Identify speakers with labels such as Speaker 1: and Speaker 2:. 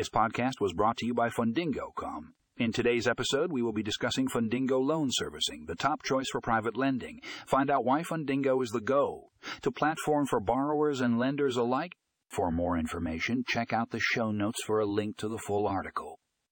Speaker 1: This podcast was brought to you by Fundingo.com. In today's episode, we will be discussing Fundingo loan servicing, the top choice for private lending. Find out why Fundingo is the go to platform for borrowers and lenders alike. For more information, check out the show notes for a link to the full article.